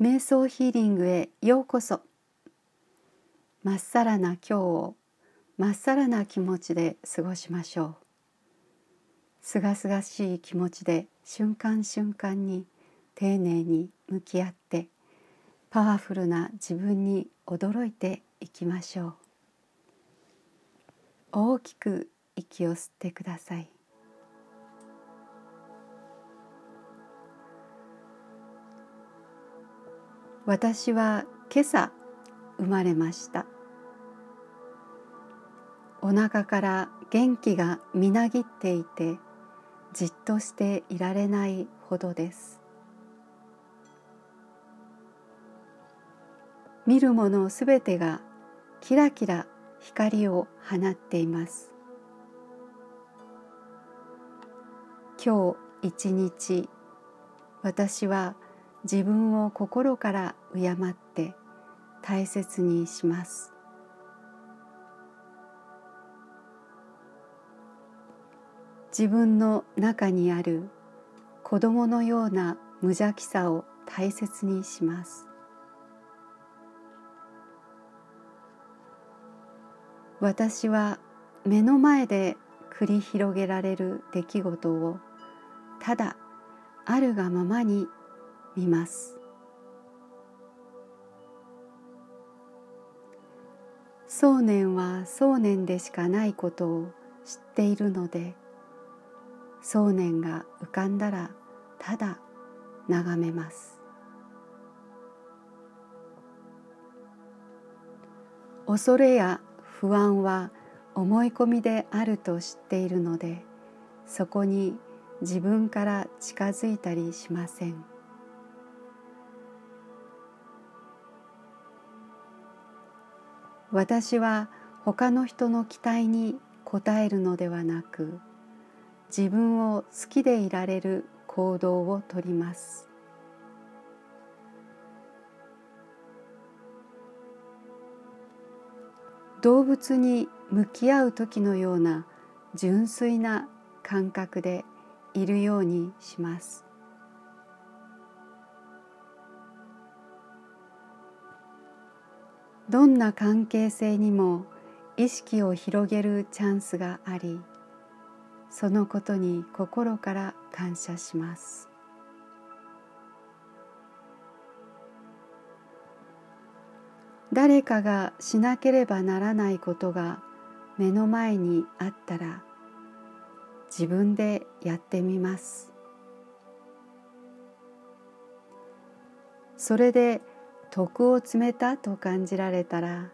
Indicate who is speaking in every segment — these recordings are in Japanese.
Speaker 1: 瞑想ヒーリングへようこそ。まっさらな今日をまっさらな気持ちで過ごしましょう。すがすがしい気持ちで瞬間瞬間に丁寧に向き合ってパワフルな自分に驚いていきましょう。大きく息を吸ってください。私は今朝生まれました。お腹から元気がみなぎっていてじっとしていられないほどです。見るものすべてがキラキラ光を放っています。今日一日私は自分を心から敬って大切にします。自分の中にある子供のような無邪気さを大切にします。私は目の前で繰り広げられる出来事をただあるがままに見ます。想念は想念でしかないことを知っているので想念が浮かんだらただ眺めます。恐れや不安は思い込みであると知っているのでそこに自分から近づいたりしません。私は他の人の期待に応えるのではなく自分を好きでいられる行動をとります。動物に向き合う時のような純粋な感覚でいるようにします。どんな関係性にも意識を広げるチャンスがありそのことに心から感謝します。誰かがしなければならないことが目の前にあったら自分でやってみます。それで徳を積めたと感じられたら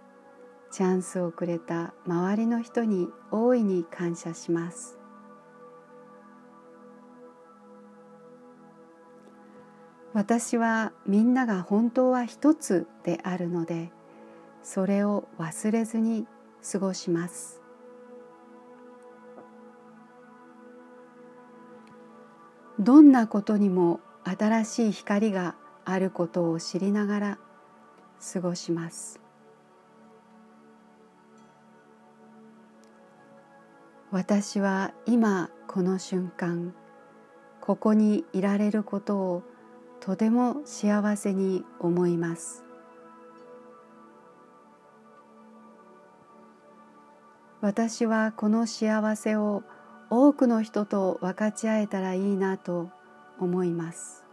Speaker 1: チャンスをくれた周りの人に大いに感謝します。私はみんなが本当は一つであるのでそれを忘れずに過ごします。どんなことにも新しい光があることを知りながら過ごします。私は今この瞬間ここにいられることをとても幸せに思います。私はこの幸せを多くの人と分かち合えたらいいなと思います。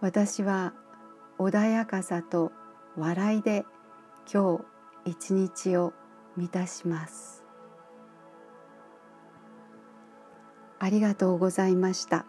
Speaker 1: 私は穏やかさと笑いで今日一日を満たしますありがとうございました。